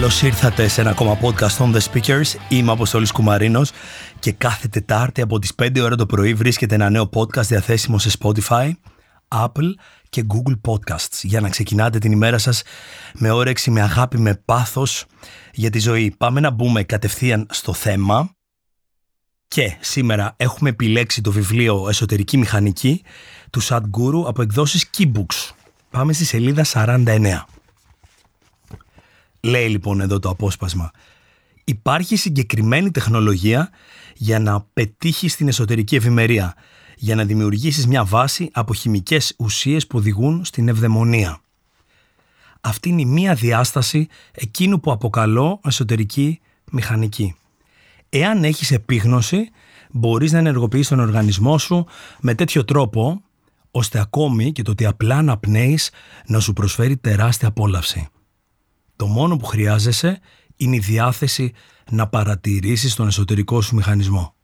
Καλώς ήρθατε σε ένα ακόμα podcast on the speakers. Είμαι ο Αποστόλης Κουμαρίνος και κάθε Τετάρτη από τις 5 ώρα το πρωί βρίσκεται ένα νέο podcast διαθέσιμο σε Spotify, Apple και Google Podcasts για να ξεκινάτε την ημέρα σας με όρεξη, με αγάπη, με πάθος για τη ζωή. Πάμε να μπούμε κατευθείαν στο θέμα. Και σήμερα έχουμε επιλέξει το βιβλίο Εσωτερική Μηχανική του Sadhguru από εκδόσεις Keybooks. Πάμε στη σελίδα 49. Λέει λοιπόν εδώ το απόσπασμα. Υπάρχει συγκεκριμένη τεχνολογία για να πετύχεις την εσωτερική ευημερία, για να δημιουργήσεις μια βάση από χημικές ουσίες που οδηγούν στην ευδαιμονία. Αυτή είναι η μία διάσταση εκείνου που αποκαλώ εσωτερική μηχανική. Εάν έχεις επίγνωση, μπορείς να ενεργοποιείς τον οργανισμό σου με τέτοιο τρόπο, ώστε ακόμη και το ότι απλά να πνέεις να σου προσφέρει τεράστια απόλαυση. Το μόνο που χρειάζεσαι είναι η διάθεση να παρατηρήσεις τον εσωτερικό σου μηχανισμό.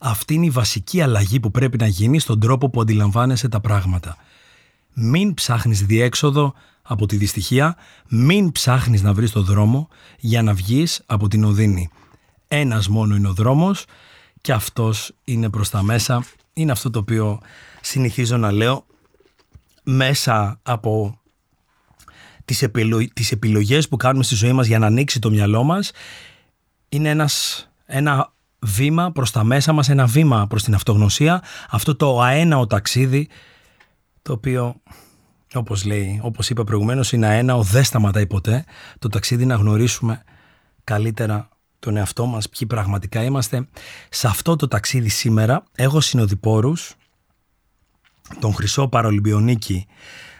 Αυτή είναι η βασική αλλαγή που πρέπει να γίνει στον τρόπο που αντιλαμβάνεσαι τα πράγματα. Μην ψάχνεις διέξοδο από τη δυστυχία, μην ψάχνεις να βρεις το δρόμο για να βγεις από την οδύνη. Ένας μόνο είναι ο δρόμος και αυτός είναι προς τα μέσα. Είναι αυτό το οποίο συνηθίζω να λέω μέσα από τις, επιλο... τις επιλογές που κάνουμε στη ζωή μας για να ανοίξει το μυαλό μας είναι ένας, ένα βήμα προς τα μέσα μας, ένα βήμα προς την αυτογνωσία, αυτό το αέναο ταξίδι το οποίο όπως λέει, όπως είπα προηγουμένως είναι αέναο, δεν σταματάει ποτέ το ταξίδι να γνωρίσουμε καλύτερα τον εαυτό μας, ποιοι πραγματικά είμαστε. Σε αυτό το ταξίδι σήμερα έχω συνοδοιπόρους τον Χρυσό Παρολυμπιονίκη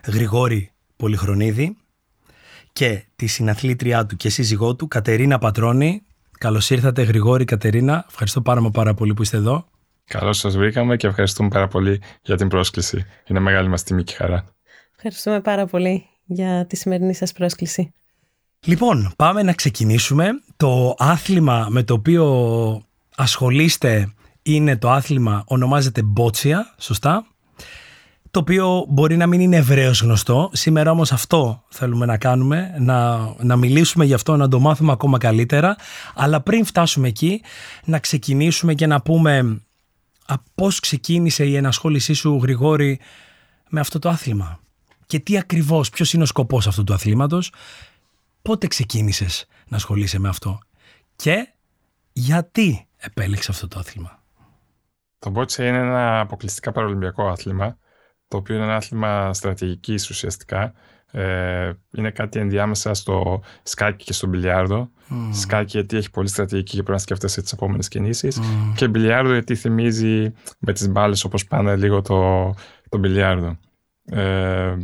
Γρηγόρη Πολυχρονίδη και τη συναθλήτριά του και σύζυγό του Κατερίνα Πατρώνη. Καλώς ήρθατε Γρηγόρη Κατερίνα. Ευχαριστώ πάρα, πάρα πολύ που είστε εδώ. Καλώς σας βρήκαμε και ευχαριστούμε πάρα πολύ για την πρόσκληση. Είναι μεγάλη μας τιμή και χαρά. Ευχαριστούμε πάρα πολύ για τη σημερινή σας πρόσκληση. Λοιπόν, πάμε να ξεκινήσουμε. Το άθλημα με το οποίο ασχολείστε είναι το άθλημα ονομάζεται μπότσια, σωστά; Το οποίο μπορεί να μην είναι ευρέως γνωστό. Σήμερα όμως αυτό θέλουμε να κάνουμε, να, να μιλήσουμε γι' αυτό, να το μάθουμε ακόμα καλύτερα. Αλλά πριν φτάσουμε εκεί, να ξεκινήσουμε και να πούμε πώς ξεκίνησε η ενασχόλησή σου, Γρηγόρη, με αυτό το άθλημα; Και τι ακριβώς, ποιος είναι ο σκοπός αυτού του αθλήματος, πότε ξεκίνησες να ασχολείσαι με αυτό; Και γιατί επέλεξες αυτό το άθλημα; Το μπότσια είναι ένα αποκλειστικά παρολυμπιακό άθλημα το οποίο είναι ένα άθλημα στρατηγικής ουσιαστικά. Ε, είναι κάτι ενδιάμεσα στο σκάκι και στο μπιλιάρδο. Mm. Σκάκι γιατί έχει πολύ στρατηγική και πρέπει να σκέφτεσαι τις επόμενες κινήσεις. Mm. Και μπιλιάρδο γιατί θυμίζει με τις μπάλες όπως πάνε λίγο το, το μπιλιάρδο. Ε,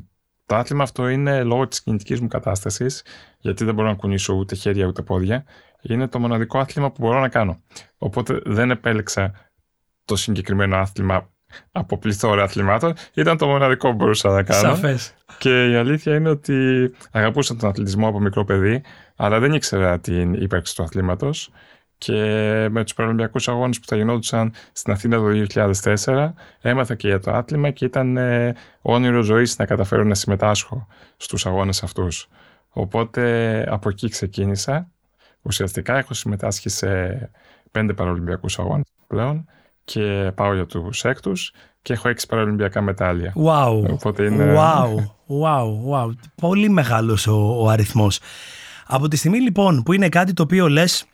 το άθλημα αυτό είναι λόγω της κινητικής μου κατάστασης, γιατί δεν μπορώ να κουνήσω ούτε χέρια ούτε πόδια. Είναι το μοναδικό άθλημα που μπορώ να κάνω. Οπότε δεν επέλεξα το συγκεκριμένο άθλημα από πληθώρα αθλημάτων. Ήταν το μοναδικό που μπορούσα να κάνω. Σαφές. Και η αλήθεια είναι ότι αγαπούσα τον αθλητισμό από μικρό παιδί, αλλά δεν ήξερα την ύπαρξη του αθλήματος. Και με τους Παραλυμπιακού Αγώνες που θα γινόντουσαν στην Αθήνα το 2004, έμαθα και για το άθλημα και ήταν ε, όνειρο ζωής να καταφέρω να συμμετάσχω στους αγώνες αυτούς. Οπότε από εκεί ξεκίνησα. Ουσιαστικά έχω συμμετάσχει σε πέντε Παραλυμπιακού Αγώνες πλέον και πάω για τους έκτους και έχω έξι παραολυμπιακά μετάλλια. Wow, Οπότε είναι... wow, wow, wow. Πολύ μεγάλος ο, ο αριθμός. Από τη στιγμή λοιπόν που είναι κάτι το οποίο λες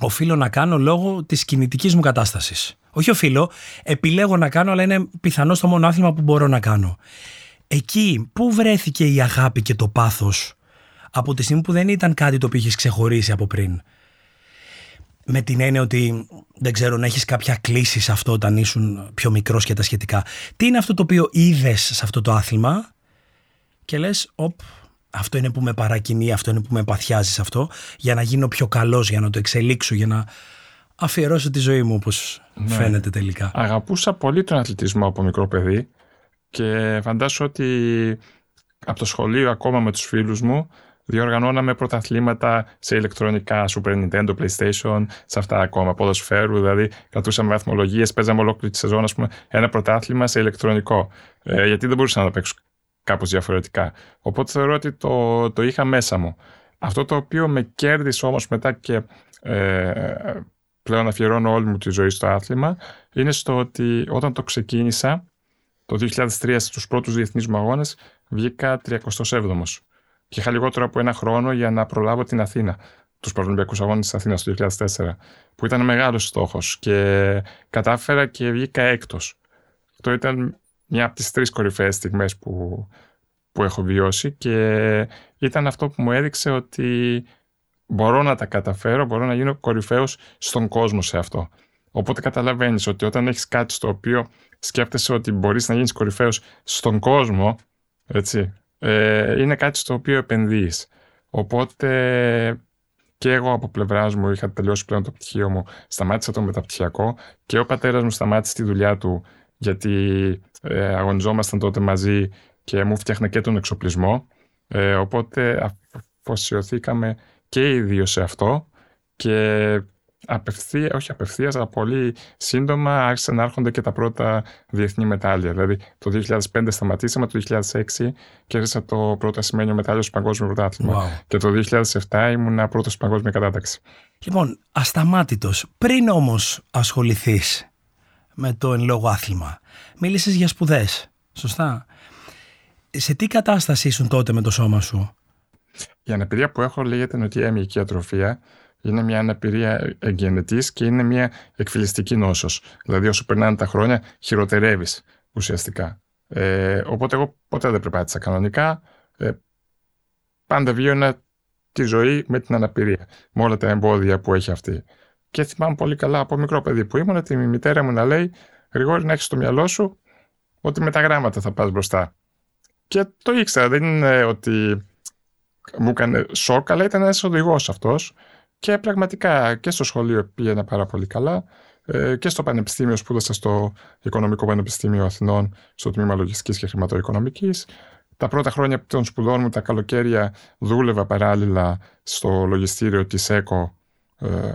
οφείλω να κάνω λόγω της κινητικής μου κατάστασης. Όχι οφείλω, επιλέγω να κάνω αλλά είναι πιθανό το μόνο άθλημα που μπορώ να κάνω. Εκεί πού βρέθηκε η αγάπη και το πάθος από τη στιγμή που δεν ήταν κάτι το οποίο είχες ξεχωρίσει από πριν; Με την έννοια ότι δεν ξέρω να έχεις κάποια κλίση σε αυτό όταν ήσουν πιο μικρός και τα σχετικά. Τι είναι αυτό το οποίο είδες σε αυτό το άθλημα και λες, οπ, αυτό είναι που με παρακινεί, αυτό είναι που με παθιάζει σε αυτό, για να γίνω πιο καλός, για να το εξελίξω, για να αφιερώσω τη ζωή μου όπως ναι. φαίνεται τελικά. Αγαπούσα πολύ τον αθλητισμό από μικρό παιδί και φαντάσου ότι από το σχολείο ακόμα με τους φίλους μου διοργανώναμε πρωταθλήματα σε ηλεκτρονικά, Super Nintendo, PlayStation, σε αυτά ακόμα, ποδοσφαίρου, δηλαδή κρατούσαμε βαθμολογίες, παίζαμε ολόκληρη τη σεζόν, πούμε, ένα πρωτάθλημα σε ηλεκτρονικό, ε, γιατί δεν μπορούσα να το παίξω κάπως διαφορετικά. Οπότε θεωρώ ότι το, το είχα μέσα μου. Αυτό το οποίο με κέρδισε όμως μετά και ε, πλέον αφιερώνω όλη μου τη ζωή στο άθλημα είναι στο ότι όταν το ξεκίνησα το 2003 στους πρώτους διεθνείς μου αγώνες βγήκα 37ος και είχα λιγότερο από ένα χρόνο για να προλάβω την Αθήνα τους Παραλυμπιακούς Αγώνες της Αθήνας το 2004, που ήταν μεγάλος στόχος και κατάφερα και βγήκα έκτος. Αυτό ήταν μια από τις τρεις κορυφαίες στιγμές που, που έχω βιώσει και ήταν αυτό που μου έδειξε ότι μπορώ να τα καταφέρω, μπορώ να γίνω κορυφαίος στον κόσμο σε αυτό. Οπότε καταλαβαίνεις ότι όταν έχεις κάτι στο οποίο σκέφτεσαι ότι μπορείς να γίνεις κορυφαίος στον κόσμο, έτσι, ε, είναι κάτι στο οποίο επενδύεις. Οπότε και εγώ από πλευράς μου είχα τελειώσει πλέον το πτυχίο μου, σταμάτησα το μεταπτυχιακό και ο πατέρας μου σταμάτησε τη δουλειά του γιατί ε, αγωνιζόμασταν τότε μαζί και μου φτιάχνε και τον εξοπλισμό. Ε, οπότε αφοσιωθήκαμε και οι δύο σε αυτό και απευθεία, όχι απευθείας, αλλά πολύ σύντομα άρχισαν να έρχονται και τα πρώτα διεθνή μετάλλια. Δηλαδή το 2005 σταματήσαμε, το 2006 κέρδισα το πρώτο ασημένιο μετάλλιο στο Παγκόσμιο Πρωτάθλημα. Και το 2007 ήμουν πρώτος στην Παγκόσμια Κατάταξη. Λοιπόν, ασταμάτητος. Πριν όμως ασχοληθείς με το εν λόγω άθλημα, μίλησες για σπουδές. Σωστά; Σε τι κατάσταση ήσουν τότε με το σώμα σου, Η αναπηρία που έχω λέγεται νοτιέμικη ατροφία είναι μια αναπηρία εγγενετής και είναι μια εκφυλιστική νόσος. Δηλαδή, όσο περνάνε τα χρόνια, χειροτερεύεις ουσιαστικά. Ε, οπότε, εγώ ποτέ δεν περπάτησα κανονικά. Ε, πάντα βίωνα τη ζωή με την αναπηρία, με όλα τα εμπόδια που έχει αυτή. Και θυμάμαι πολύ καλά από μικρό παιδί που ήμουν, τη μητέρα μου να λέει: Γρηγόρη, να έχεις στο μυαλό σου ότι με τα γράμματα θα πας μπροστά. Και το ήξερα, δεν είναι ότι μου έκανε σοκ, αλλά ήταν ένας οδηγός αυτός και πραγματικά και στο σχολείο πήγαινα πάρα πολύ καλά ε, και στο πανεπιστήμιο σπούδασα στο Οικονομικό Πανεπιστήμιο Αθηνών στο τμήμα Λογιστικής και Χρηματοοικονομικής. Τα πρώτα χρόνια των σπουδών μου, τα καλοκαίρια, δούλευα παράλληλα στο λογιστήριο της ΕΚΟ, ε,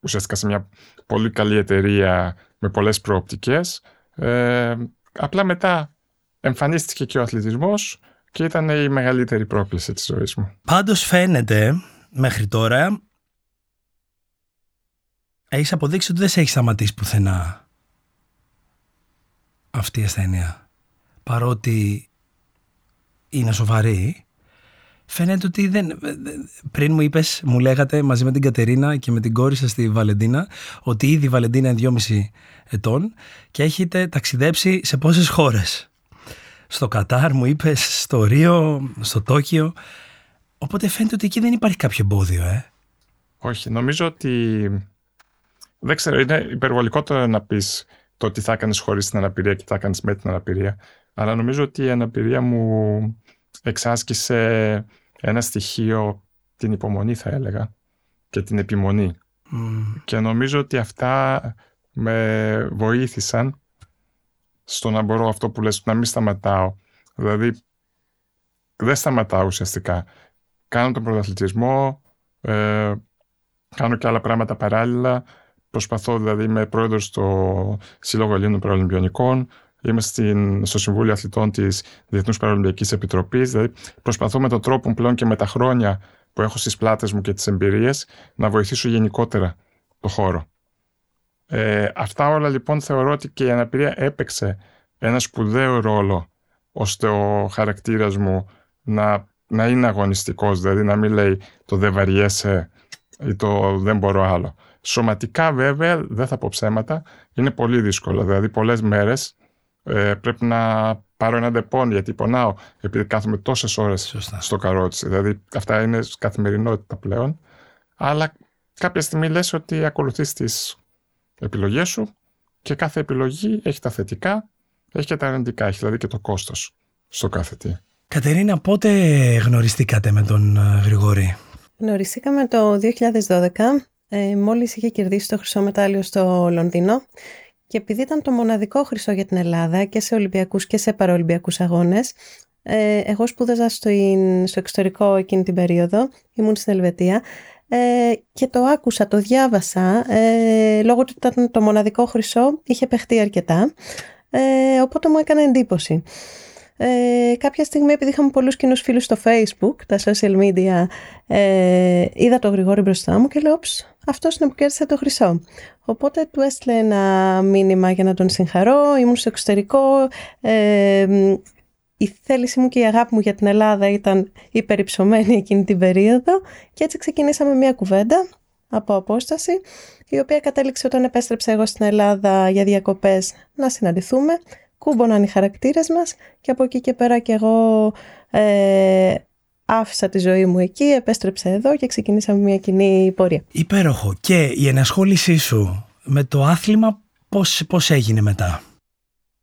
ουσιαστικά σε μια πολύ καλή εταιρεία με πολλές προοπτικές. Ε, απλά μετά εμφανίστηκε και ο αθλητισμός και ήταν η μεγαλύτερη πρόκληση της ζωής μου. Πάντως φαίνεται μέχρι τώρα έχεις αποδείξει ότι δεν σε έχει σταματήσει πουθενά αυτή η ασθένεια. Παρότι είναι σοβαρή, φαίνεται ότι δεν... Πριν μου είπες, μου λέγατε μαζί με την Κατερίνα και με την κόρη σας τη Βαλεντίνα, ότι ήδη η Βαλεντίνα είναι 2,5 ετών και έχετε ταξιδέψει σε πόσες χώρες. Στο Κατάρ μου είπες, στο Ρίο, στο Τόκιο. Οπότε φαίνεται ότι εκεί δεν υπάρχει κάποιο εμπόδιο, ε. Όχι, νομίζω ότι. Δεν ξέρω, είναι υπερβολικό το να πεις το τι θα έκανες χωρίς την αναπηρία και τι θα έκανες με την αναπηρία. Αλλά νομίζω ότι η αναπηρία μου εξάσκησε ένα στοιχείο, την υπομονή θα έλεγα, και την επιμονή. Και νομίζω ότι αυτά με βοήθησαν στο να μπορώ αυτό που λες, να μην σταματάω. Δηλαδή, δεν σταματάω ουσιαστικά κάνω τον πρωταθλητισμό, ε, κάνω και άλλα πράγματα παράλληλα. Προσπαθώ δηλαδή, είμαι πρόεδρος στο Σύλλογο Ελλήνων Παραλυμπιονικών, είμαι στην, στο Συμβούλιο Αθλητών της Διεθνούς Παραλυμπιακής Επιτροπής, δηλαδή προσπαθώ με τον τρόπο πλέον και με τα χρόνια που έχω στις πλάτες μου και τις εμπειρίες να βοηθήσω γενικότερα το χώρο. Ε, αυτά όλα λοιπόν θεωρώ ότι και η αναπηρία έπαιξε ένα σπουδαίο ρόλο ώστε ο χαρακτήρας μου να να είναι αγωνιστικός, δηλαδή να μην λέει το δεν βαριέσαι ή το δεν μπορώ άλλο. Σωματικά βέβαια, δεν θα πω ψέματα, είναι πολύ δύσκολο. Δηλαδή πολλές μέρες ε, πρέπει να πάρω ένα Ντεπόν γιατί πονάω επειδή κάθομαι τόσες ώρες στο καρότσι. Δηλαδή αυτά είναι καθημερινότητα πλέον. Αλλά κάποια στιγμή λες ότι ακολουθείς τις επιλογές σου και κάθε επιλογή έχει τα θετικά, έχει και τα αρνητικά, έχει δηλαδή και το κόστος στο κάθε τι. Κατερίνα, πότε γνωριστήκατε με τον ε, Γρηγόρη; Γνωριστήκαμε το 2012, ε, μόλις είχε κερδίσει το χρυσό μετάλλιο στο Λονδίνο και επειδή ήταν το μοναδικό χρυσό για την Ελλάδα και σε Ολυμπιακούς και σε παραολυμπιακούς αγώνες, ε, εγώ σπούδαζα στο, στο εξωτερικό εκείνη την περίοδο, ήμουν στην Ελβετία ε, και το άκουσα, το διάβασα, ε, λόγω ότι ήταν το μοναδικό χρυσό, είχε παιχτεί αρκετά, ε, οπότε μου έκανε εντύπωση. Ε, κάποια στιγμή επειδή είχαμε πολλούς κοινούς φίλους στο facebook, τα social media, ε, είδα το Γρηγόρη μπροστά μου και λέω αυτός είναι που κέρδισε το χρυσό. Οπότε του έστειλε ένα μήνυμα για να τον συγχαρώ, ήμουν στο εξωτερικό, ε, η θέληση μου και η αγάπη μου για την Ελλάδα ήταν υπερυψωμένη εκείνη την περίοδο και έτσι ξεκινήσαμε μια κουβέντα από απόσταση η οποία κατέληξε όταν επέστρεψα εγώ στην Ελλάδα για διακοπές να συναντηθούμε κούμποναν οι χαρακτήρες μας και από εκεί και πέρα και εγώ ε, άφησα τη ζωή μου εκεί, επέστρεψα εδώ και ξεκινήσαμε μια κοινή πορεία. Υπέροχο. Και η ενασχόλησή σου με το άθλημα πώς, πώς έγινε μετά;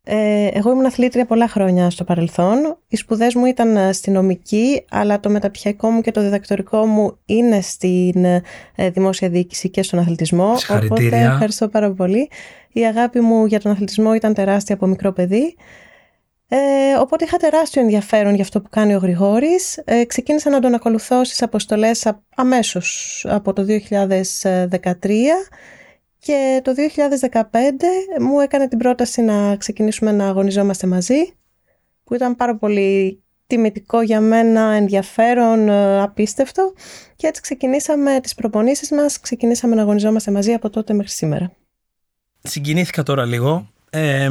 Ε, εγώ ήμουν αθλήτρια πολλά χρόνια στο παρελθόν. Οι σπουδές μου ήταν αστυνομική, αλλά το μεταπτυχιακό μου και το διδακτορικό μου είναι στην ε, δημόσια διοίκηση και στον αθλητισμό. Οπότε ευχαριστώ πάρα πολύ. Η αγάπη μου για τον αθλητισμό ήταν τεράστια από μικρό παιδί. Ε, οπότε είχα τεράστιο ενδιαφέρον για αυτό που κάνει ο Γρηγόρης. Ε, ξεκίνησα να τον ακολουθώ στις αποστολές αμέσως από το 2013 και το 2015 μου έκανε την πρόταση να ξεκινήσουμε να αγωνιζόμαστε μαζί που ήταν πάρα πολύ τιμητικό για μένα, ενδιαφέρον, ε, απίστευτο και έτσι ξεκινήσαμε τις προπονήσεις μας, ξεκινήσαμε να αγωνιζόμαστε μαζί από τότε μέχρι σήμερα. Συγκινήθηκα τώρα λίγο. Ε,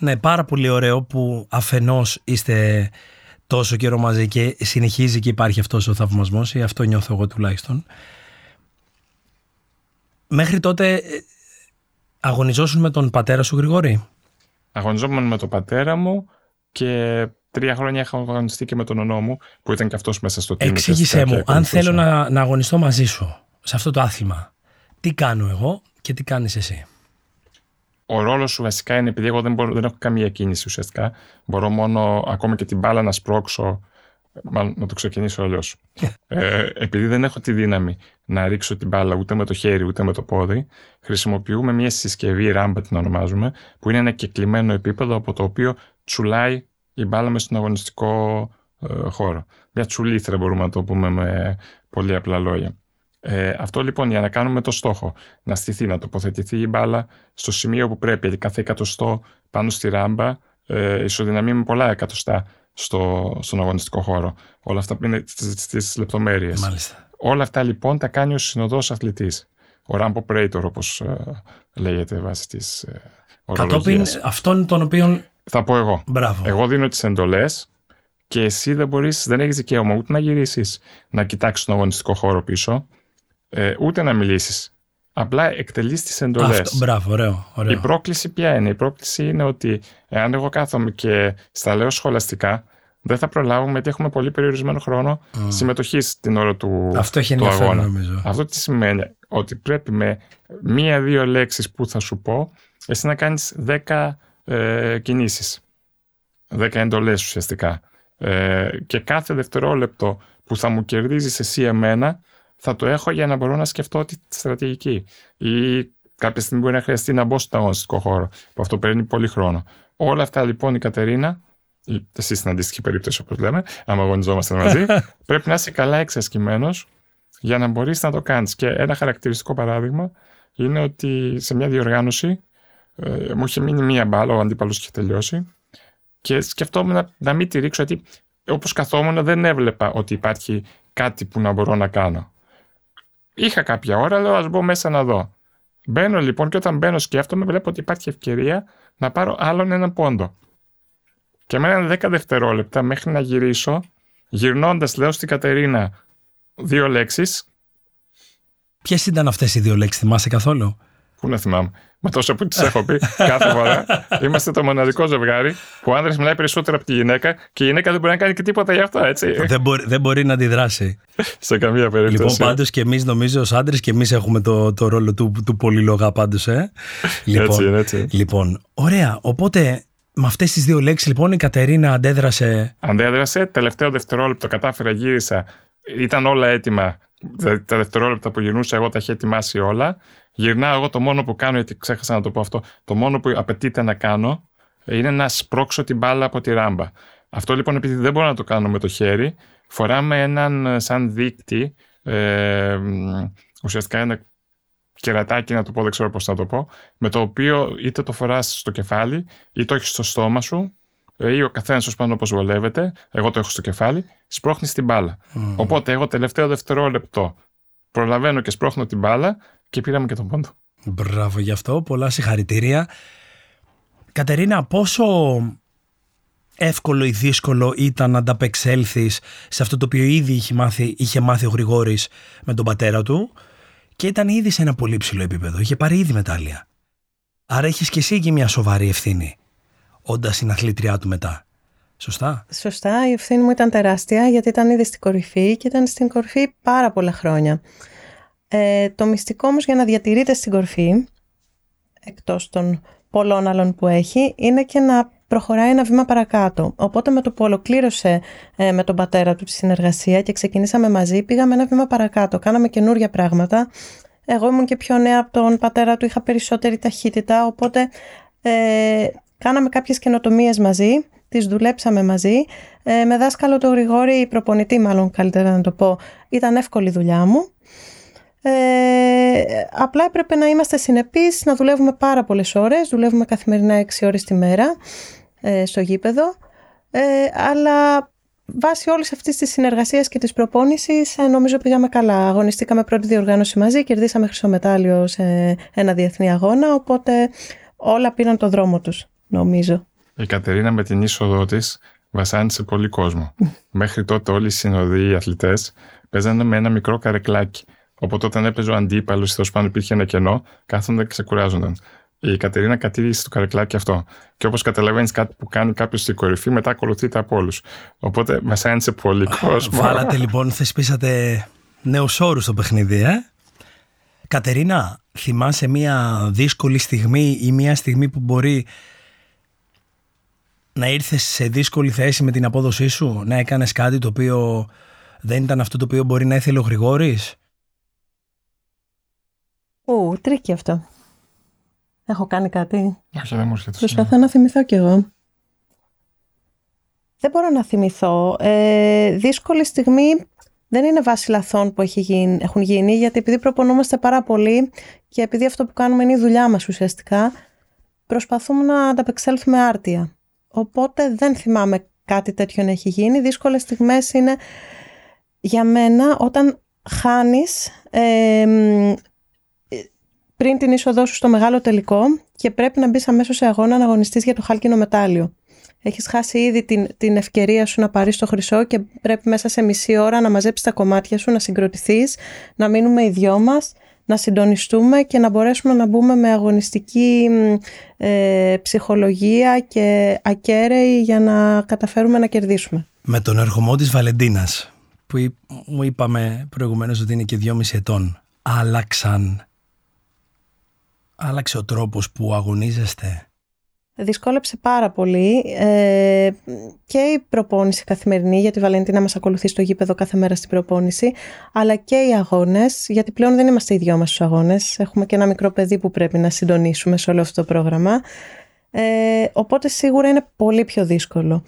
ναι, πάρα πολύ ωραίο που αφενός είστε τόσο καιρό μαζί και συνεχίζει και υπάρχει αυτός ο θαυμασμός ή αυτό νιώθω εγώ τουλάχιστον. Μέχρι τότε ε, αγωνιζόσουν με τον πατέρα σου Γρηγόρη; Αγωνιζόμουν με τον πατέρα μου και τρία χρόνια είχα αγωνιστεί και με τον ονό μου που ήταν και αυτός μέσα στο team. Εξήγησέ μου, αν θέλω να, να αγωνιστώ μαζί σου σε αυτό το άθλημα, τι κάνω εγώ και τι κάνεις εσύ; Ο ρόλος σου βασικά είναι επειδή εγώ δεν, μπορώ, δεν έχω καμία κίνηση ουσιαστικά. Μπορώ μόνο ακόμα και την μπάλα να σπρώξω. Μάλλον να το ξεκινήσω αλλιώς. ε, επειδή δεν έχω τη δύναμη να ρίξω την μπάλα ούτε με το χέρι ούτε με το πόδι, χρησιμοποιούμε μια συσκευή ράμπα την ονομάζουμε, που είναι ένα κεκλειμένο επίπεδο από το οποίο τσουλάει η μπάλα μες στον αγωνιστικό ε, χώρο. Μια τσουλήθρα μπορούμε να το πούμε με πολύ απλά λόγια. Ε, αυτό λοιπόν για να κάνουμε το στόχο, να στηθεί, να τοποθετηθεί η μπάλα στο σημείο που πρέπει, γιατί κάθε εκατοστό πάνω στη ράμπα ε, ισοδυναμεί με πολλά εκατοστά στο, στον αγωνιστικό χώρο. Όλα αυτά που είναι στις λεπτομέρειες. Όλα αυτά λοιπόν τα κάνει ο συνοδός αθλητής. Ο ramp operator, όπως ε, λέγεται βάσει της ε, Κατόπιν αυτόν τον οποίο. Θα πω εγώ. Μπράβο. Εγώ δίνω τις εντολές και εσύ δεν μπορείς, δεν έχεις δικαίωμα ούτε να γυρίσεις να κοιτάξεις τον αγωνιστικό χώρο πίσω, ε, ούτε να μιλήσεις. Απλά εκτελείς τις εντολές. Μπράβο, ωραίο, ωραίο. Η πρόκληση ποια είναι; Η πρόκληση είναι ότι εάν εγώ κάθομαι και στα λέω σχολαστικά, δεν θα προλάβουμε γιατί έχουμε πολύ περιορισμένο χρόνο mm. συμμετοχής την ώρα του, Αυτό έχει του αγώνα. Νομίζω. Αυτό τι σημαίνει, ότι πρέπει με μία-δύο λέξεις που θα σου πω, εσύ να κάνεις δέκα ε, κινήσεις. Δέκα εντολές ουσιαστικά. Ε, και κάθε δευτερόλεπτο που θα μου κερδίζεις εσύ εμένα, θα το έχω για να μπορώ να σκεφτώ τη στρατηγική. Ή κάποια στιγμή μπορεί να χρειαστεί να μπω στον αγωνιστικό χώρο, που αυτό παίρνει πολύ χρόνο. Όλα αυτά λοιπόν η Κατερίνα, εσύ στην αντίστοιχη περίπτωση όπως λέμε, άμα αγωνιζόμαστε μαζί, πρέπει να είσαι καλά εξασκημένο για να μπορείς να το κάνεις. Και ένα χαρακτηριστικό παράδειγμα είναι ότι σε μια διοργάνωση ε, μου είχε μείνει μία μπάλα, ο αντίπαλος είχε τελειώσει και σκεφτόμουν να, να μην τη ρίξω γιατί όπως καθόμουν δεν έβλεπα ότι υπάρχει κάτι που να μπορώ να κάνω. Είχα κάποια ώρα, λέω ας μπω μέσα να δω. Μπαίνω λοιπόν και όταν μπαίνω σκέφτομαι, βλέπω ότι υπάρχει ευκαιρία να πάρω άλλον έναν πόντο. Και με έναν 10 δευτερόλεπτα μέχρι να γυρίσω, γυρνώντας, λέω στην Κατερίνα δύο λέξεις. Ποιες ήταν αυτές οι δύο λέξεις, θυμάσαι καθόλου; Πού να θυμάμαι. Με τόσο που τις έχω πει κάθε φορά. Είμαστε το μοναδικό ζευγάρι που ο άντρα μιλάει περισσότερο από τη γυναίκα και η γυναίκα δεν μπορεί να κάνει και τίποτα γι' αυτό, έτσι. Δεν μπορεί, δεν μπορεί να αντιδράσει. Σε καμία περίπτωση. Λοιπόν, πάντως και εμείς νομίζω ως άντρες και εμείς έχουμε το, το ρόλο του, του πολυλογά πάντως, ε. Λοιπόν, έτσι, έτσι. Λοιπόν, ωραία. Οπότε με αυτές τις δύο λέξεις, λοιπόν, η Κατερίνα αντέδρασε. Αντέδρασε. Τελευταίο δευτερόλεπτο κατάφερα, γύρισα. Ήταν όλα έτοιμα. Τα δευτερόλεπτα που γυρνούσα, εγώ τα είχε ετοιμάσει όλα. Γυρνάω εγώ το μόνο που κάνω, γιατί ξέχασα να το πω αυτό, το μόνο που απαιτείται να κάνω είναι να σπρώξω την μπάλα από τη ράμπα. Αυτό λοιπόν επειδή δεν μπορώ να το κάνω με το χέρι, φοράμε έναν σαν δείκτη, ε, ουσιαστικά ένα κερατάκι, να το πω, δεν ξέρω πώς να το πω, με το οποίο είτε το φοράς στο κεφάλι, είτε το έχει στο στόμα σου, ε, ή ο καθένας ως πάνω όπως βολεύεται. Εγώ το έχω στο κεφάλι, σπρώχνει την μπάλα. Οπότε εγώ τελευταίο δευτερόλεπτο προλαβαίνω και σπρώχνω την μπάλα και πήραμε και τον πόντο. Μπράβο γι' αυτό. Πολλά συγχαρητήρια. Κατερίνα, πόσο εύκολο ή δύσκολο ήταν να ανταπεξέλθεις σε αυτό το οποίο ήδη είχε μάθει, είχε μάθει ο Γρηγόρης με τον πατέρα του και ήταν ήδη σε ένα πολύ ψηλό επίπεδο. Είχε πάρει ήδη μετάλλια. Άρα έχεις και εσύ και μια σοβαρή ευθύνη όντα στην αθλήτριά του μετά. Σωστά; Σωστά. Η ευθύνη μου ήταν τεράστια γιατί ήταν ήδη στην κορυφή και ήταν στην κορυφή πάρα πολλά χρόνια. Ε, το μυστικό όμως για να διατηρείται στην κορυφή, εκτός των πολλών άλλων που έχει, είναι και να προχωράει ένα βήμα παρακάτω. Οπότε με το που ολοκλήρωσε ε, με τον πατέρα του τη συνεργασία και ξεκινήσαμε μαζί, πήγαμε ένα βήμα παρακάτω. Κάναμε καινούργια πράγματα. Εγώ ήμουν και πιο νέα από τον πατέρα του, είχα περισσότερη ταχύτητα, οπότε ε, κάναμε κάποιες καινοτομίες μαζί, τις δουλέψαμε μαζί. Ε, με δάσκαλο το Γρηγόρη, προπονητή μάλλον καλύτερα να το πω, ήταν εύκολη δουλειά μου. Ε, απλά έπρεπε να είμαστε συνεπείς, να δουλεύουμε πάρα πολλές ώρες, δουλεύουμε καθημερινά 6 ώρες τη μέρα ε, στο γήπεδο, ε, αλλά βάσει όλης αυτής της συνεργασίας και της προπόνησης ε, νομίζω πήγαμε καλά. Αγωνιστήκαμε πρώτη διοργάνωση μαζί, κερδίσαμε χρυσομετάλλιο σε ένα διεθνή αγώνα, οπότε όλα πήραν το δρόμο τους, νομίζω. Η Κατερίνα με την είσοδό της βασάνισε πολύ κόσμο. Μέχρι τότε όλοι οι συνοδοί, οι αθλητές, παίζανε με ένα μικρό καρεκλάκι. Οπότε όταν έπαιζε ο αντίπαλος ή τέλος πάντων υπήρχε ένα κενό, κάθονταν και ξεκουράζονταν. Η Κατερίνα κατήρισε το καρεκλάκι αυτό. Και όπως καταλαβαίνεις, κάτι που κάνει κάποιος στην κορυφή, μετά ακολουθείται από όλους. Οπότε μα άνοιξε πολύ κόσμο. Βάλατε λοιπόν, θεσπίσατε νέους όρους στο παιχνίδι, ε. Κατερίνα, θυμάσαι μια δύσκολη στιγμή ή μια στιγμή που μπορεί να ήρθες σε δύσκολη θέση με την απόδοσή σου, να έκανες κάτι το οποίο δεν ήταν αυτό το οποίο μπορεί να ήθελε ο Γρηγόρης; Ου, tricky αυτό. Έχω κάνει κάτι. Όχι, δεν μου Προσπαθώ να θυμηθώ κι εγώ. Δεν μπορώ να θυμηθώ. Ε, δύσκολη στιγμή δεν είναι βάση λαθών που έχει γίνει, έχουν γίνει, γιατί επειδή προπονούμαστε πάρα πολύ και επειδή αυτό που κάνουμε είναι η δουλειά μας ουσιαστικά, προσπαθούμε να ανταπεξέλθουμε άρτια. Οπότε δεν θυμάμαι κάτι τέτοιο να έχει γίνει. Δύσκολες στιγμές είναι για μένα όταν χάνεις πριν την είσοδό σου στο μεγάλο τελικό και πρέπει να μπεις αμέσως σε αγώνα να αγωνιστείς για το χάλκινο μετάλλιο. Έχεις χάσει ήδη την, την ευκαιρία σου να πάρεις το χρυσό και πρέπει μέσα σε μισή ώρα να μαζέψεις τα κομμάτια σου, να συγκροτηθείς, να μείνουμε οι δυο μας να συντονιστούμε και να μπορέσουμε να μπούμε με αγωνιστική ε, ψυχολογία και ακέραιη για να καταφέρουμε να κερδίσουμε. Με τον ερχομό της Βαλεντίνας, που μου είπαμε προηγουμένως ότι είναι και δυόμιση ετών, άλλαξαν, άλλαξε ο τρόπος που αγωνίζεστε Δυσκόλεψε πάρα πολύ ε, και η προπόνηση καθημερινή, γιατί η Βαλεντίνα μας ακολουθείς στο γήπεδο κάθε μέρα στην προπόνηση, αλλά και οι αγώνες, γιατί πλέον δεν είμαστε οι δυο μας στους αγώνες, έχουμε και ένα μικρό παιδί που πρέπει να συντονίσουμε σε όλο αυτό το πρόγραμμα, ε, οπότε σίγουρα είναι πολύ πιο δύσκολο.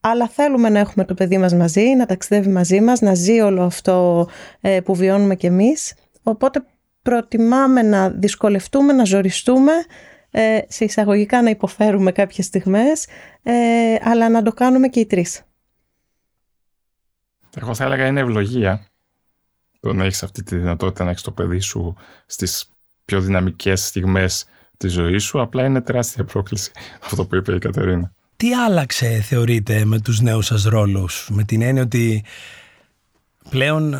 Αλλά θέλουμε να έχουμε το παιδί μας μαζί, να ταξιδεύει μαζί μας, να ζει όλο αυτό ε, που βιώνουμε κι εμείς, οπότε προτιμάμε να δυσκολευτούμε, να ζοριστούμε, ε, σε εισαγωγικά να υποφέρουμε κάποιες στιγμές, ε, αλλά να το κάνουμε και οι τρεις. Εγώ θα έλεγα είναι ευλογία το να έχεις αυτή τη δυνατότητα να έχεις το παιδί σου στις πιο δυναμικές στιγμές της ζωής σου. Απλά είναι τεράστια πρόκληση αυτό που είπε η Κατερίνα. Τι άλλαξε θεωρείτε με τους νέους σας ρόλους, με την έννοια ότι πλέον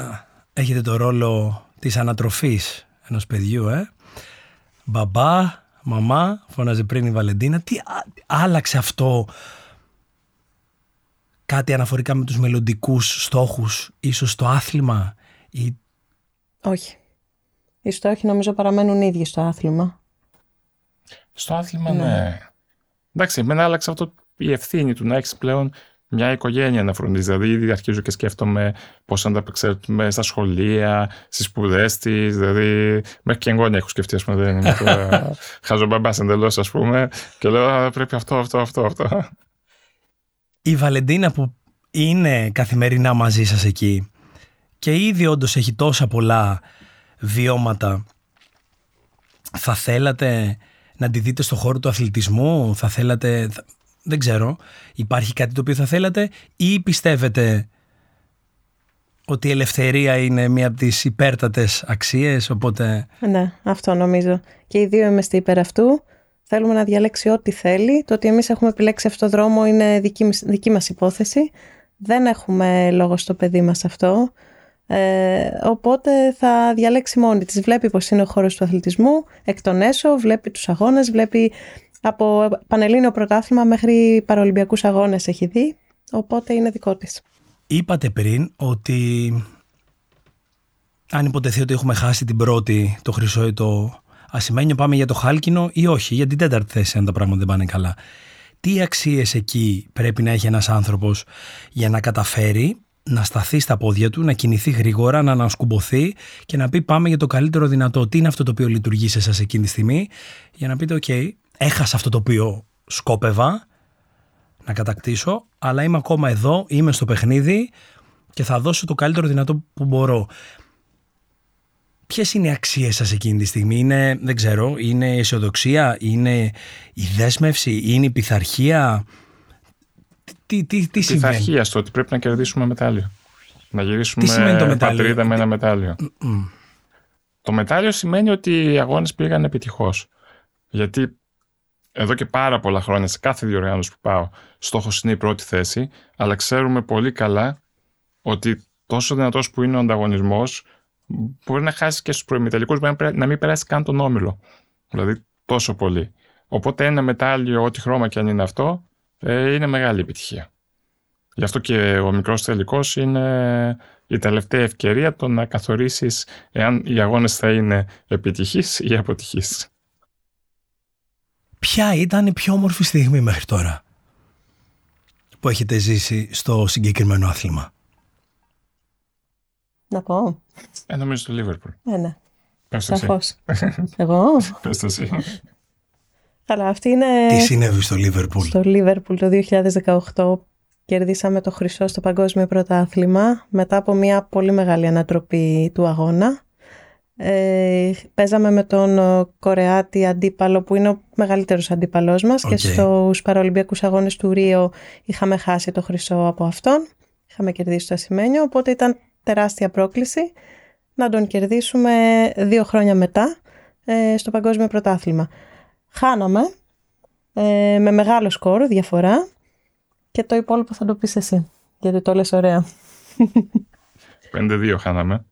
έχετε το ρόλο της ανατροφής ενός παιδιού, ε; Μπαμπά, Μαμά, φώναζε πριν η Βαλεντίνα. Τι άλλαξε αυτό; Κάτι αναφορικά με τους μελλοντικούς στόχους, ίσως το άθλημα ή... Όχι. Οι στόχοι νομίζω παραμένουν ίδιοι στο άθλημα. Στο άθλημα, ναι. ναι. Εντάξει, εμένα άλλαξε αυτό η ευθύνη του να έχεις πλέον μια οικογένεια να φροντίζει. Δηλαδή, ήδη αρχίζω και σκέφτομαι πώς θα ανταπεξέλθουμε στα σχολεία, στις σπουδές της. Δηλαδή, μέχρι και εγγόνια έχω σκεφτεί, ας πούμε. Δεν είναι χάζω μπαμπάς εντελώς, ας πούμε. Και λέω, πρέπει αυτό, αυτό, αυτό, αυτό. Η Βαλεντίνα που είναι καθημερινά μαζί σας εκεί και ήδη όντως έχει τόσα πολλά βιώματα θα θέλατε να τη δείτε στο χώρο του αθλητισμού, θα θέλατε, δεν ξέρω, υπάρχει κάτι το οποίο θα θέλατε ή πιστεύετε ότι η ελευθερία είναι μία από τις υπέρτατες αξίες, οπότε... Ναι, αυτό νομίζω. Και οι δύο είμαστε υπέρ αυτού. Θέλουμε να διαλέξει ό,τι θέλει. Το ότι εμείς έχουμε επιλέξει αυτό το δρόμο είναι δική, δική μας υπόθεση. Δεν έχουμε λόγο στο παιδί μας αυτό. Ε, οπότε θα διαλέξει μόνη της. Βλέπει πως είναι ο χώρος του αθλητισμού, εκ των έσω, βλέπει τους αγώνες, βλέπει από Πανελλήνιο Πρωτάθλημα μέχρι Παραολυμπιακούς Αγώνες έχει δει, οπότε είναι δικό της. Είπατε πριν ότι αν υποτεθεί ότι έχουμε χάσει την πρώτη, το χρυσό ή το ασημένιο, πάμε για το χάλκινο ή όχι, για την τέταρτη θέση αν τα πράγματα δεν πάνε καλά. Τι αξίες εκεί πρέπει να έχει ένας άνθρωπος για να καταφέρει να σταθεί στα πόδια του, να κινηθεί γρήγορα, να ανασκουμποθεί και να πει πάμε για το καλύτερο δυνατό. Τι είναι αυτό το οποίο λειτουργεί σε εσάς εκείνη τη στιγμή; Για να πείτε οκ, έχασα αυτό το οποίο σκόπευα να κατακτήσω, αλλά είμαι ακόμα εδώ, είμαι στο παιχνίδι και θα δώσω το καλύτερο δυνατό που μπορώ. Ποιες είναι οι αξίες σας εκείνη τη στιγμή, Είναι, δεν ξέρω, είναι η αισιοδοξία, είναι η δέσμευση, είναι η πειθαρχία; Τι, τι, τι συμβαίνει; Πειθαρχία στο ότι πρέπει να κερδίσουμε μετάλλιο. Να γυρίσουμε τι το μετάλλιο; πατρίδα με ένα μετάλλιο. Το μετάλλιο σημαίνει ότι οι αγώνες πήγαν επιτυχώς. Γιατί εδώ και πάρα πολλά χρόνια σε κάθε διοργάνωση που πάω στόχος είναι η πρώτη θέση, αλλά ξέρουμε πολύ καλά ότι τόσο δυνατός που είναι ο ανταγωνισμός μπορεί να χάσει και στους προημιτελικούς, να μην περάσει καν τον όμιλο. Δηλαδή τόσο πολύ. Οπότε ένα μετάλλιο, ό,τι χρώμα και αν είναι αυτό, ε, είναι μεγάλη επιτυχία. Γι' αυτό και ο μικρός τελικός είναι η τελευταία ευκαιρία το να καθορίσεις εάν οι αγώνες θα είναι επιτυχής ή αποτυχής. Ποια ήταν η πιο όμορφη στιγμή μέχρι τώρα που έχετε ζήσει στο συγκεκριμένο άθλημα; Να πω. Ε, νομίζω στο Λίβερπουλ. Ε, ναι. Πες το Σαφώς. Εγώ; Πες το εσύ. Καλά, αυτή είναι... Τι συνέβη στο Λίβερπουλ; Στο Λίβερπουλ το 2018 κερδίσαμε το χρυσό στο παγκόσμιο πρωτάθλημα μετά από μια πολύ μεγάλη ανατροπή του αγώνα. Ε, παίζαμε με τον Κορεάτη αντίπαλο που είναι ο μεγαλύτερος αντίπαλός μας και στους παραολυμπιακούς αγώνες του Ρίο είχαμε χάσει το χρυσό από αυτόν. Είχαμε κερδίσει το ασημένιο, οπότε ήταν τεράστια πρόκληση να τον κερδίσουμε δύο χρόνια μετά ε, στο παγκόσμιο πρωτάθλημα. Χάναμε ε, με μεγάλο σκορ, διαφορά και το υπόλοιπο θα το πεις εσύ, γιατί το λες ωραία. 5-2 χάναμε.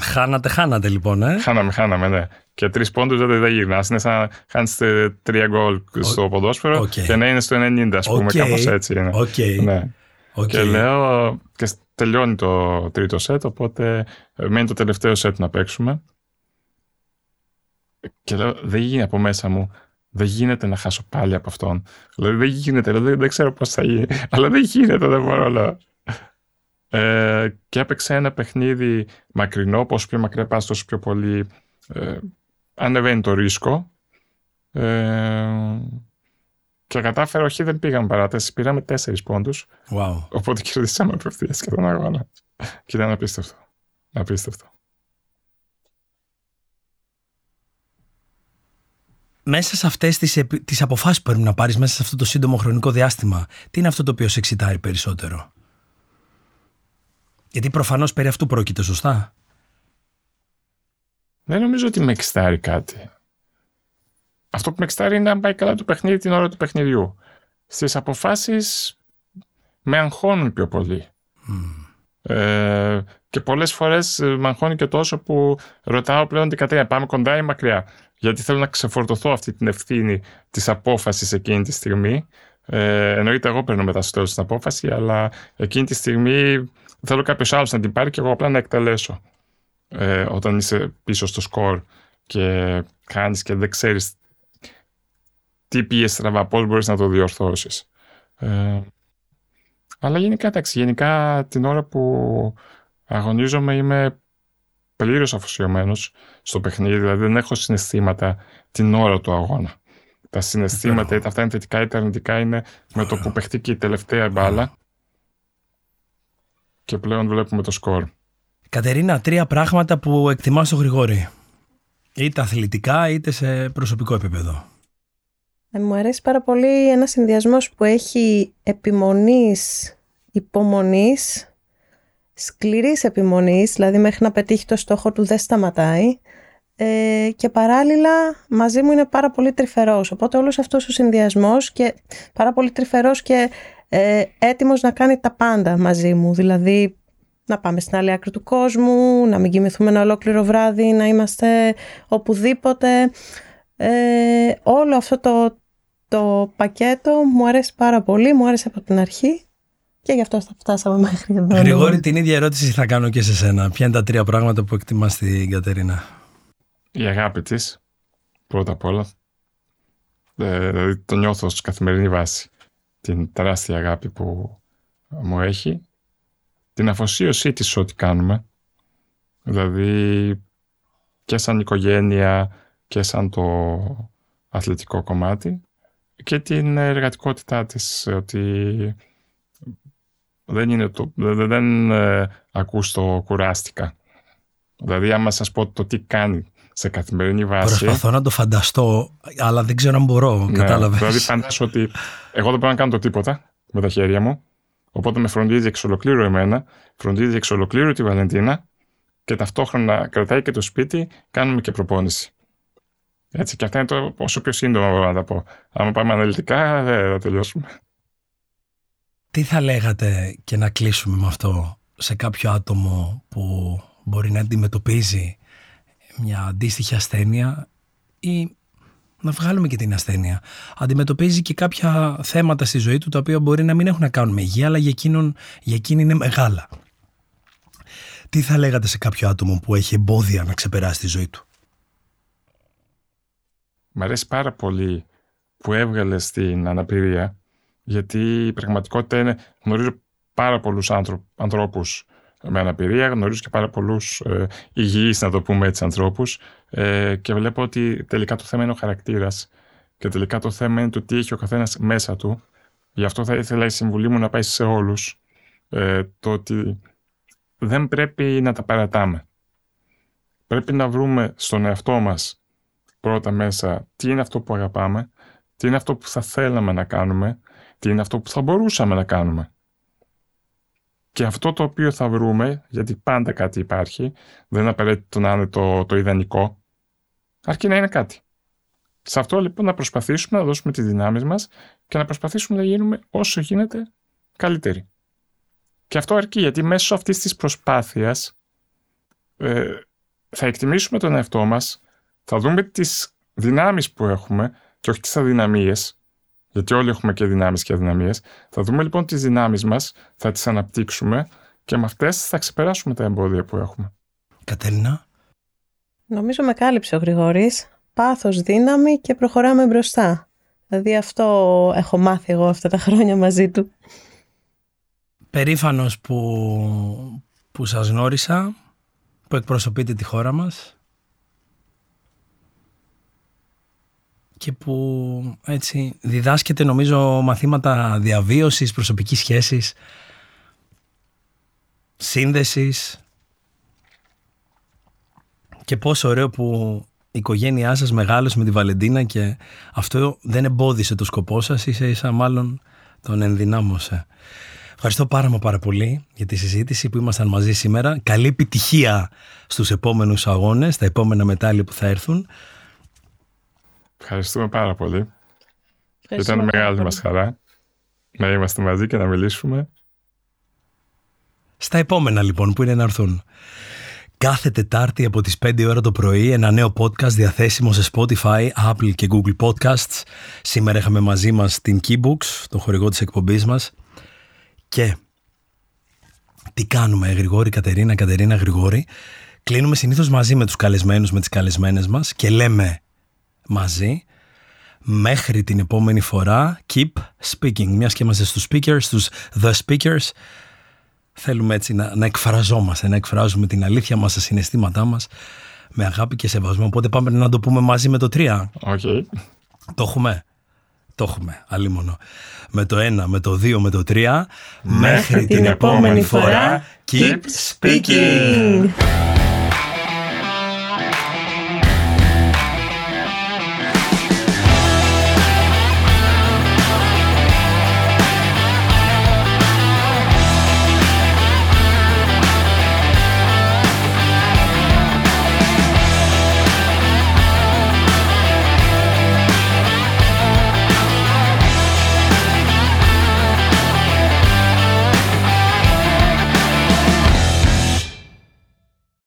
Χάνατε, χάνατε λοιπόν, ε. Χάναμε, χάναμε, ναι. Και τρεις πόντους δεν, δεν γυρνάς. Είναι σαν να χάνεις τρία γκολ στο ποδόσφαιρο okay. και να είναι στο 90, ας πούμε. Okay. Κάπως έτσι είναι. Okay. Ναι. Okay. Και λέω. Και τελειώνει το τρίτο σετ, οπότε μένει το τελευταίο σετ να παίξουμε. Και λέω, δεν γίνει από μέσα μου. Δεν γίνεται να χάσω πάλι από αυτόν. Δηλαδή δεν γίνεται, δεν, δεν ξέρω πώς θα γίνει. Αλλά δεν γίνεται, δεν μπορώ να. Ε, και έπαιξε ένα παιχνίδι μακρινό, όσο πιο μακριά πας τόσο πιο πολύ ε, ανεβαίνει το ρίσκο. Ε, και κατάφερα, όχι δεν πήγαμε παράταση, πήραμε τέσσερις πόντους. Wow. Οπότε κερδίσαμε απευθείας και τον αγώνα. Και ήταν απίστευτο. Απίστευτο. Μέσα σε αυτές τις, τις αποφάσεις που πρέπει να πάρεις μέσα σε αυτό το σύντομο χρονικό διάστημα, τι είναι αυτό το οποίο σε εξητάρει περισσότερο; Γιατί προφανώς περί αυτού πρόκειται, σωστά; Δεν νομίζω ότι με εξτάρει κάτι. Αυτό που με εξτάρει είναι να πάει καλά το παιχνίδι την ώρα του παιχνιδιού. Στις αποφάσεις με αγχώνουν πιο πολύ. Ε, και πολλές φορές ε, με αγχώνει και τόσο που ρωτάω πλέον την Κατρίνα, πάμε κοντά ή μακριά; Γιατί θέλω να ξεφορτωθώ αυτή την ευθύνη της απόφασης εκείνη τη στιγμή. Ε, εννοείται εγώ παίρνω μετά στο τέλος την απόφαση, αλλά εκείνη τη στιγμή θέλω κάποιος άλλος να την πάρει και εγώ απλά να εκτελέσω. Ε, όταν είσαι πίσω στο σκορ και κάνεις και δεν ξέρεις τι πήγε στραβά, πώς μπορείς να το διορθώσεις. Ε, αλλά γενικά, εντάξει, γενικά την ώρα που αγωνίζομαι είμαι πλήρως αφοσιωμένος στο παιχνίδι, δηλαδή δεν έχω συναισθήματα την ώρα του αγώνα. Τα συναισθήματα, είτε αυτά είναι θετικά είτε αρνητικά, είναι με το που παιχτεί η τελευταία μπάλα και πλέον βλέπουμε το σκορ. Κατερίνα, τρία πράγματα που εκτιμάς στο Γρηγόρη. Είτε αθλητικά είτε σε προσωπικό επίπεδο. Ε, μου αρέσει πάρα πολύ ένας συνδυασμός που έχει επιμονής, υπομονής, σκληρής επιμονής, δηλαδή μέχρι να πετύχει το στόχο του δεν σταματάει ε, και παράλληλα μαζί μου είναι πάρα πολύ τρυφερός. Οπότε όλος αυτός ο συνδυασμός και πάρα πολύ τρυφερός και ε, έτοιμος να κάνει τα πάντα μαζί μου. Δηλαδή να πάμε στην άλλη άκρη του κόσμου, να μην κοιμηθούμε ένα ολόκληρο βράδυ, να είμαστε οπουδήποτε. Ε, όλο αυτό το, το πακέτο μου αρέσει πάρα πολύ, μου άρεσε από την αρχή και γι' αυτό φτάσαμε μέχρι εδώ. Γρηγόρη, την ίδια ερώτηση θα κάνω και σε σένα. Ποια είναι τα τρία πράγματα που εκτιμάς την Κατερίνα; Η αγάπη της, πρώτα απ' όλα. Ε, δηλαδή το νιώθω στη καθημερινή βάση. Την τεράστια αγάπη που μου έχει. Την αφοσίωσή της ό,τι κάνουμε. Δηλαδή και σαν οικογένεια και σαν το αθλητικό κομμάτι και την εργατικότητά της ότι δεν είναι το, δεν, δεν ε, ακούς το κουράστηκα. Δηλαδή άμα σας πω το τι κάνει σε καθημερινή βάση. Προσπαθώ να το φανταστώ, αλλά δεν ξέρω αν μπορώ. Ναι, κατάλαβες. Δηλαδή φαντάσου ότι εγώ δεν μπορώ να κάνω το τίποτα με τα χέρια μου. Οπότε με φροντίζει εξ ολοκλήρου εμένα, φροντίζει εξ ολοκλήρου τη Βαλεντίνα και ταυτόχρονα κρατάει και το σπίτι, κάνουμε και προπόνηση. Έτσι, και αυτά είναι το όσο πιο σύντομα μπορώ να τα πω. Αν πάμε αναλυτικά, δεν θα τελειώσουμε. Τι θα λέγατε και να κλείσουμε με αυτό σε κάποιο άτομο που μπορεί να αντιμετωπίζει μια αντίστοιχη ασθένεια ή να βγάλουμε και την ασθένεια. Αντιμετωπίζει και κάποια θέματα στη ζωή του τα οποία μπορεί να μην έχουν να κάνουν με υγεία, αλλά για, εκείνον, για εκείνη είναι μεγάλα. Τι θα λέγατε σε κάποιο άτομο που έχει εμπόδια να ξεπεράσει τη ζωή του; Μ' αρέσει πάρα πολύ που έβγαλες την αναπηρία, γιατί η πραγματικότητα είναι, γνωρίζω πάρα πολλούς ανθρώπους με αναπηρία, γνωρίζω και πάρα πολλούς ε, υγιείς, να το πούμε έτσι, ανθρώπους. Ε, και βλέπω ότι τελικά το θέμα είναι ο χαρακτήρας και τελικά το θέμα είναι το τι έχει ο καθένας μέσα του. Γι' αυτό θα ήθελα η συμβουλή μου να πάει σε όλους. Ε, το ότι δεν πρέπει να τα παρατάμε. Πρέπει να βρούμε στον εαυτό μας πρώτα μέσα τι είναι αυτό που αγαπάμε, τι είναι αυτό που θα θέλαμε να κάνουμε, τι είναι αυτό που θα μπορούσαμε να κάνουμε. Και αυτό το οποίο θα βρούμε, γιατί πάντα κάτι υπάρχει, δεν είναι απαραίτητο να είναι το, το ιδανικό, αρκεί να είναι κάτι. Σε αυτό λοιπόν να προσπαθήσουμε να δώσουμε τις δυνάμεις μας και να προσπαθήσουμε να γίνουμε όσο γίνεται καλύτεροι. Και αυτό αρκεί γιατί μέσω αυτής της προσπάθειας ε, θα εκτιμήσουμε τον εαυτό μας, θα δούμε τις δυνάμεις που έχουμε και όχι τις αδυναμίες γιατί όλοι έχουμε και δυνάμεις και αδυναμίες. Θα δούμε λοιπόν τις δυνάμεις μας, θα τις αναπτύξουμε και με αυτές θα ξεπεράσουμε τα εμπόδια που έχουμε. Κατέρινα. Νομίζω με κάλυψε ο Γρηγόρης. Πάθος, δύναμη και προχωράμε μπροστά. Δηλαδή αυτό έχω μάθει εγώ αυτά τα χρόνια μαζί του. Περήφανος που, που σας γνώρισα, που εκπροσωπείτε τη χώρα μας και που έτσι διδάσκεται νομίζω μαθήματα διαβίωσης, προσωπικής σχέσης, σύνδεσης και πόσο ωραίο που η οικογένειά σας μεγάλωσε με τη Βαλεντίνα και αυτό δεν εμπόδισε το σκοπό σας, ίσα ίσα μάλλον τον ενδυνάμωσε. Ευχαριστώ πάρα μα πάρα πολύ για τη συζήτηση που ήμασταν μαζί σήμερα. Καλή επιτυχία στους επόμενους αγώνες, τα επόμενα μετάλλια που θα έρθουν. Ευχαριστούμε πάρα πολύ. Ήταν μεγάλη μας χαρά να είμαστε μαζί και να μιλήσουμε. Στα επόμενα λοιπόν που είναι να έρθουν. Κάθε Τετάρτη από τις 5 ώρα το πρωί ένα νέο podcast διαθέσιμο σε Spotify, Apple και Google Podcasts. Σήμερα είχαμε μαζί μας την Keybooks, το χορηγό της εκπομπής μας. Και τι κάνουμε Γρηγόρη, Κατερίνα, Κατερίνα, Γρηγόρη. Κλείνουμε συνήθως μαζί με τους καλεσμένους, με τις καλεσμένες μας και λέμε μαζί. Μέχρι την επόμενη φορά, keep speaking. Μιας και είμαστε στους speakers, στους the speakers, θέλουμε έτσι να, να εκφραζόμαστε, να εκφράζουμε την αλήθεια μας, τα συναισθήματά μας με αγάπη και σεβασμό. Οπότε πάμε να το πούμε μαζί με το 3. Okay. Το έχουμε; Το έχουμε, αλίμονο. Με το 1, με το 2, με το 3. Μέχρι, την, την επόμενη φορά, keep speaking.